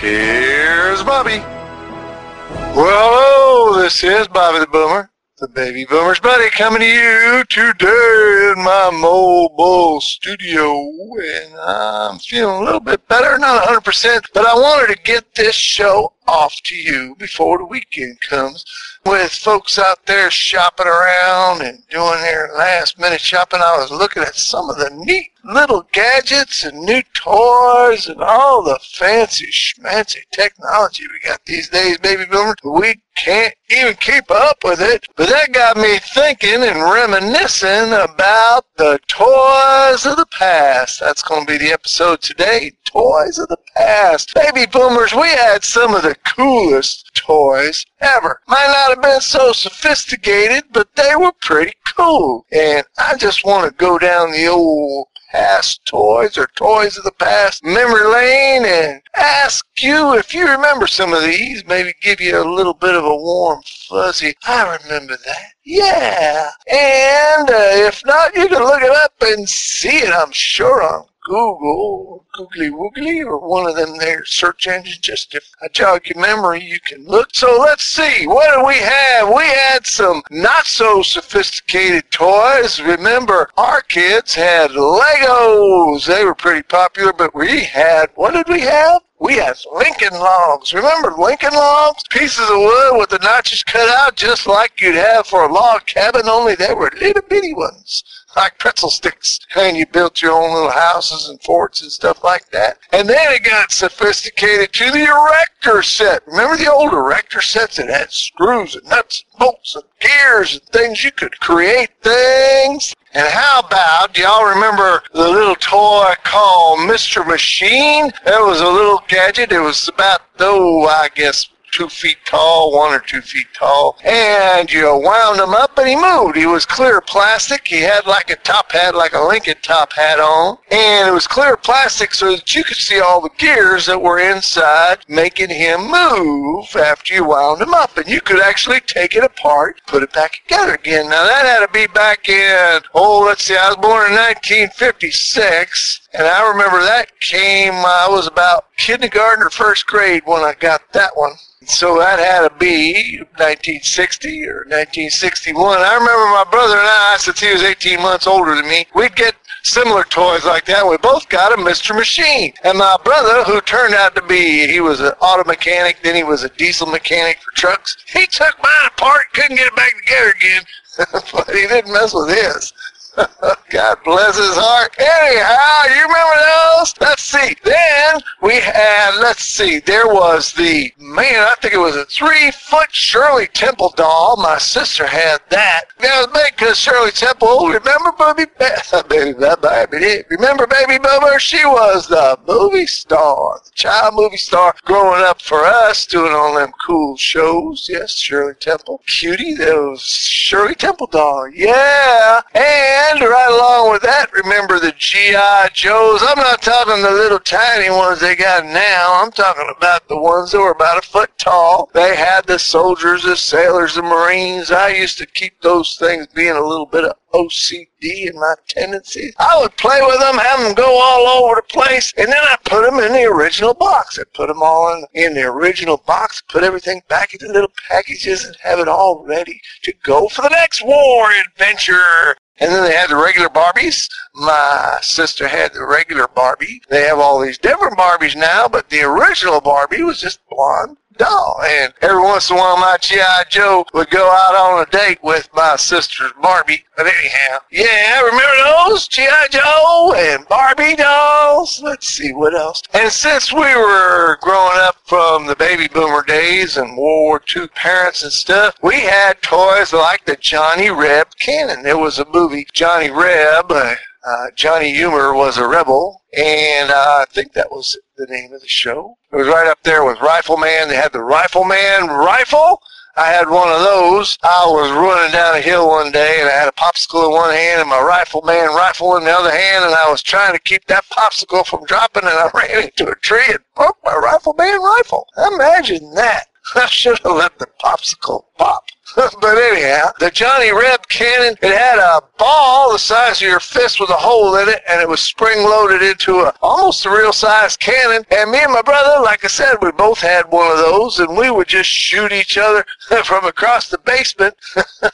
Here's Bobby. Well, hello, this is Bobby the Boomer, the baby boomer's buddy, coming to you today in my mobile studio. And I'm feeling a little bit better, not 100%, but I wanted to get this show off to you before the weekend comes with folks out there shopping around and doing their last minute shopping, I was looking at some of the neat little gadgets and new toys and all the fancy schmancy technology we got these days, baby boomer. We can't even keep up with it. But that got me thinking and reminiscing about the toys of the past. That's going to be the episode today. Toys of the past. Baby boomers, we had some of the coolest toys ever. Might not have been so sophisticated, but they were pretty cool. And I just want to go down the old past toys or toys of the past memory lane and ask you if you remember some of these, maybe give you a little bit of a warm fuzzy. I remember that. Yeah. And uh, if not, you can look it up and see it, I'm sure, on Google, Googly Woogly, or one of them there search engines. Just if I jog your memory, you can look. So let's see. What do we have? We had some not so sophisticated toys. Remember, our kids had Legos. They were pretty popular, but we had, what did we have? We had Lincoln logs. Remember Lincoln logs? Pieces of wood with the notches cut out just like you'd have for a log cabin, only they were little bitty ones like pretzel sticks, and you built your own little houses and forts and stuff like that. And then it got sophisticated to the erector set. Remember the old erector sets that had screws and nuts and bolts and gears and things? You could create things. And how about, do y'all remember the little toy called Mr. Machine? That was a little gadget. It was about, though, I guess, two feet tall, one or two feet tall, and you wound him up and he moved. He was clear plastic. He had like a top hat, like a Lincoln top hat on, and it was clear plastic so that you could see all the gears that were inside making him move after you wound him up. And you could actually take it apart, put it back together again. Now that had to be back in, oh, let's see, I was born in 1956. And I remember that came, uh, I was about kindergarten or first grade when I got that one. So that had to be 1960 or 1961. I remember my brother and I, since he was 18 months older than me, we'd get similar toys like that. We both got a Mr. Machine. And my brother, who turned out to be, he was an auto mechanic, then he was a diesel mechanic for trucks, he took mine apart, couldn't get it back together again. but he didn't mess with his. God bless his heart. Anyhow, you remember those? Let's see. Then we had, let's see, there was the, man, I think it was a three foot Shirley Temple doll. My sister had that. Made because Shirley Temple, oh, remember Baby, baby, baby, remember Baby Bubba? She was the movie star, the child movie star growing up for us, doing all them cool shows. Yes, Shirley Temple. Cutie, that was Shirley Temple doll. Yeah. And and right along with that, remember the G.I. Joes. I'm not talking the little tiny ones they got now. I'm talking about the ones that were about a foot tall. They had the soldiers, the sailors, the Marines. I used to keep those things being a little bit of OCD in my tendencies. I would play with them, have them go all over the place, and then I put them in the original box. I put them all in, in the original box, put everything back into little packages, and have it all ready to go for the next war adventure. And then they had the regular Barbies. My sister had the regular Barbie. They have all these different Barbies now, but the original Barbie was just blonde doll. And every once in a while, my G.I. Joe would go out on a date with my sister's Barbie. But anyhow, yeah, remember those? G.I. Joe and Barbie dolls? Let's see, what else? And since we were growing up from the baby boomer days and World War II parents and stuff, we had toys like the Johnny Reb cannon. There was a movie, Johnny Reb. Uh, uh, Johnny Yuma was a rebel and uh, I think that was the name of the show. It was right up there with Rifleman. They had the Rifleman rifle. I had one of those. I was running down a hill one day and I had a popsicle in one hand and my rifleman rifle in the other hand and I was trying to keep that popsicle from dropping and I ran into a tree and broke my rifleman rifle. Imagine that. I should have let the popsicle pop. but anyhow, the Johnny Reb cannon, it had a ball the size of your fist with a hole in it, and it was spring loaded into a almost a real size cannon. And me and my brother, like I said, we both had one of those, and we would just shoot each other from across the basement.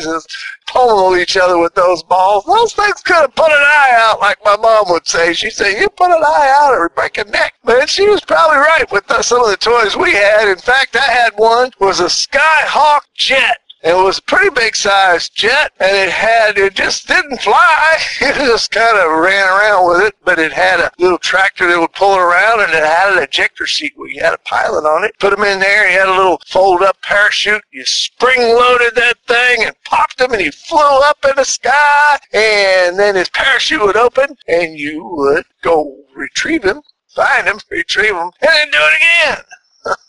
just pummel each other with those balls. Those things could have put an eye out, like my mom would say. She'd say, "You put an eye out, or break a neck." But she was probably right with the, some of the toys we had. In fact, I had one was a Skyhawk jet. It was a pretty big sized jet and it had, it just didn't fly. It just kind of ran around with it, but it had a little tractor that would pull it around and it had an ejector seat where you had a pilot on it. Put them in there, you had a little fold up parachute. You spring loaded that thing and popped him and he flew up in the sky and then his parachute would open and you would go retrieve him, find him, retrieve him, and then do it again.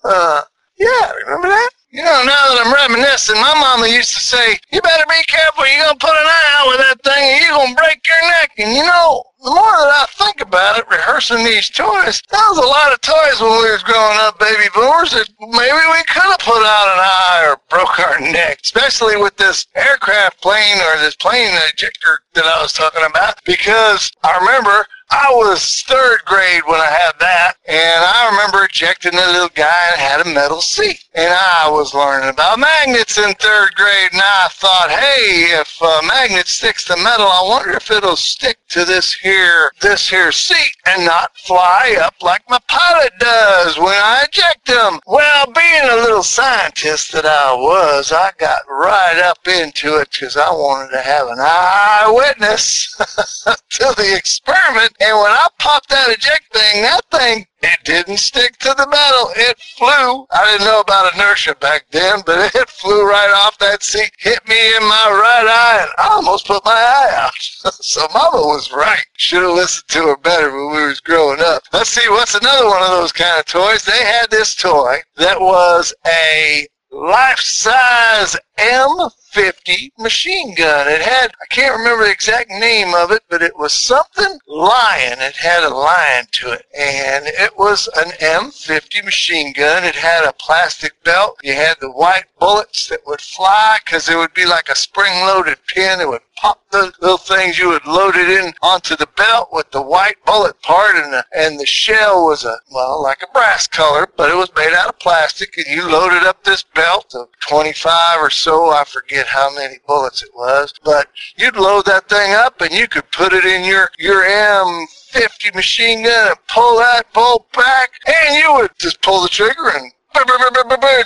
yeah, remember that? You know, now that I'm reminiscing, my mama used to say, you better be careful, you're to put an eye out with that thing and you're to break your neck. And you know, the more that I think about it, rehearsing these toys, that was a lot of toys when we was growing up, baby boomers, that maybe we could have put out an eye or broke our neck, especially with this aircraft plane or this plane ejector that I was talking about, because I remember I was third grade when I had that, and I remember ejecting the little guy and had a metal seat. And I was learning about magnets in third grade, and I thought, hey, if a magnet sticks to metal, I wonder if it'll stick to this here, this here seat and not fly up like my pilot does when I eject them. Well, being a little scientist that I was, I got right up into it because I wanted to have an eyewitness to the experiment. And when I popped that eject thing, that thing it didn't stick to the metal. It flew. I didn't know about inertia back then, but it flew right off that seat, hit me in my right eye, and I almost put my eye out. so Mama was right. Should have listened to her better when we was growing up. Let's see, what's another one of those kind of toys? They had this toy that was a life-size M 50 machine gun. It had, I can't remember the exact name of it, but it was something lion. It had a lion to it. And it was an M50 machine gun. It had a plastic belt. You had the white bullets that would fly because it would be like a spring-loaded pin. It would pop the little things. You would load it in onto the belt with the white bullet part, and the, and the shell was a, well, like a brass color, but it was made out of plastic, and you loaded up this belt of 25 or I forget how many bullets it was, but you'd load that thing up and you could put it in your, your M50 machine gun and pull that bolt back, and you would just pull the trigger and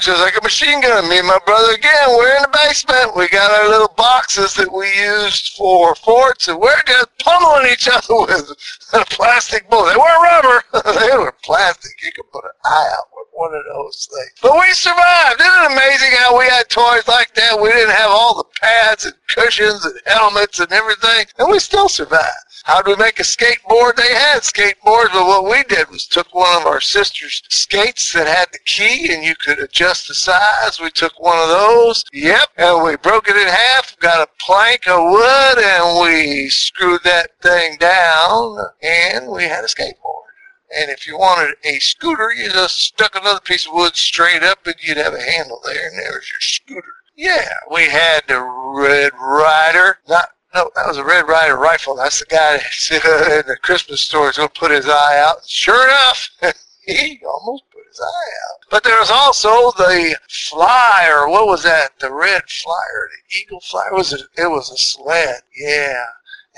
just like a machine gun. Me and my brother again, we're in the basement. We got our little boxes that we used for forts, and we're just pummeling each other with plastic bullet. They weren't rubber, they were plastic. You could put an eye out with one of those things. But we survived. Isn't it amazing how we had toys like that? We didn't have all the pads and cushions and helmets and everything, and we still survived. How do we make a skateboard? They had skateboards, but what we did was took one of our sister's skates that had the key and you could adjust the size. We took one of those. Yep. And we broke it in half, got a plank of wood, and we screwed that thing down, and we had a skateboard. And if you wanted a scooter, you just stuck another piece of wood straight up and you'd have a handle there, and there's your scooter. Yeah, we had the Red Ryder, not no, that was a Red Ryder rifle. That's the guy in the Christmas store is going to put his eye out. Sure enough, he almost put his eye out. But there was also the flyer. what was that? The red flyer, the eagle flyer. Was it? It was a sled. Yeah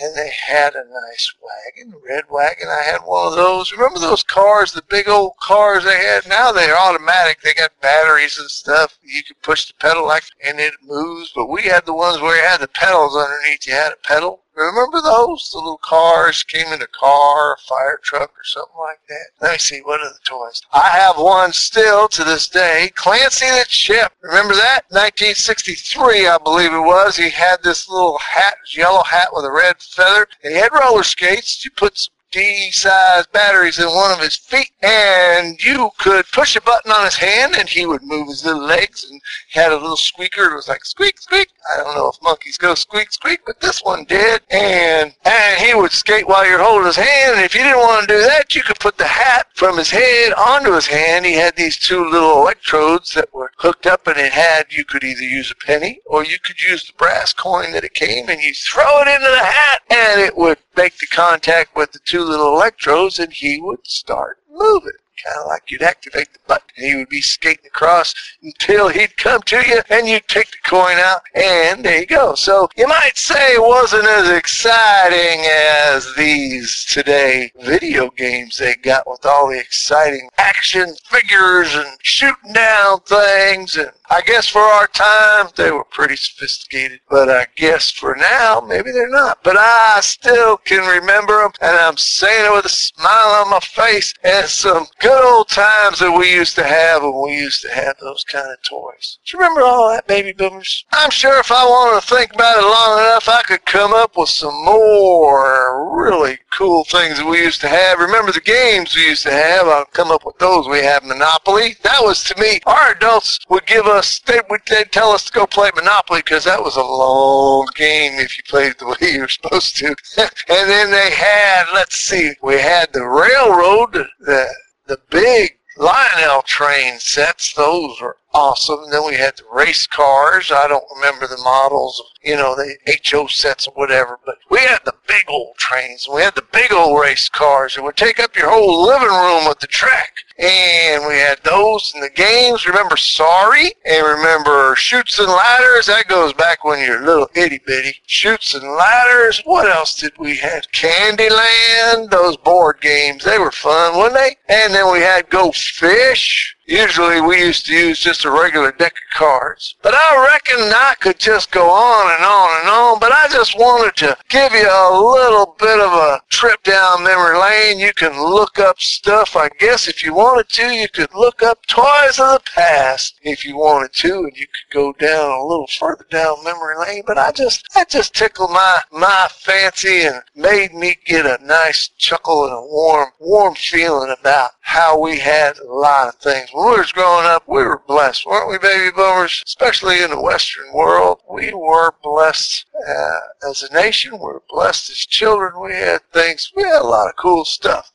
and they had a nice wagon, red wagon. I had one of those. Remember those cars, the big old cars they had? Now they're automatic. They got batteries and stuff. You can push the pedal like, and it moves. But we had the ones where you had the pedals underneath. You had a pedal Remember those? The little cars came in a car, a fire truck, or something like that. Let me see, what are the toys? I have one still to this day. Clancy the Chip. Remember that? 1963, I believe it was. He had this little hat, yellow hat with a red feather, and he had roller skates. You put some D-sized batteries in one of his feet, and you could push a button on his hand, and he would move his little legs, and he had a little squeaker. It was like squeak, squeak. I don't know if monkeys go squeak, squeak, but this one did. And and he would skate while you're holding his hand. And if you didn't want to do that, you could put the hat from his head onto his hand. He had these two little electrodes that were hooked up, and it had you could either use a penny or you could use the brass coin that it came, and you throw it into the hat, and it would make the contact with the two little electrodes, and he would start moving kind of like you'd activate the button. And he would be skating across until he'd come to you and you'd take the coin out and there you go. So you might say it wasn't as exciting as these today video games they got with all the exciting action figures and shooting down things and I guess for our time, they were pretty sophisticated. But I guess for now, maybe they're not. But I still can remember them, and I'm saying it with a smile on my face, and some good old times that we used to have when we used to have those kind of toys. Do you remember all that, baby boomers? I'm sure if I wanted to think about it long enough, I could come up with some more really cool things that we used to have. Remember the games we used to have? I'll come up with those. We have Monopoly. That was to me, our adults would give us they would they'd tell us to go play Monopoly because that was a long game if you played the way you were supposed to. and then they had, let's see, we had the railroad, the the big Lionel train sets. Those were awesome. Then we had the race cars. I don't remember the models, you know, the HO sets or whatever, but we had the big old trains. We had the big old race cars that would take up your whole living room with the track. And we had those in the games. Remember Sorry? And remember Chutes and Ladders? That goes back when you're little itty bitty. Chutes and Ladders. What else did we have? Candyland. Those board games. They were fun, weren't they? And then we had Go Fish. Usually we used to use just a regular deck of cards. But I reckon I could just go on and on and on, but I just wanted to give you a little bit of a trip down memory lane. You can look up stuff, I guess, if you wanted to. You could look up toys of the past if you wanted to, and you could go down a little further down memory lane. But I just, that just tickled my, my fancy and made me get a nice chuckle and a warm, warm feeling about how we had a lot of things was growing up, we were blessed, weren't we, baby boomers? Especially in the Western world, we were blessed uh, as a nation. We were blessed as children. We had things. We had a lot of cool stuff,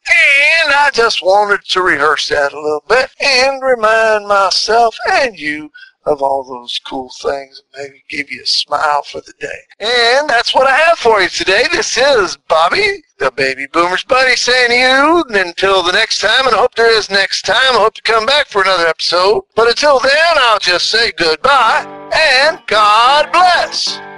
and I just wanted to rehearse that a little bit and remind myself and you of all those cool things and maybe give you a smile for the day. And that's what I have for you today. This is Bobby, the Baby Boomer's Buddy, saying to you until the next time, and I hope there is next time. I hope to come back for another episode. But until then, I'll just say goodbye and God bless.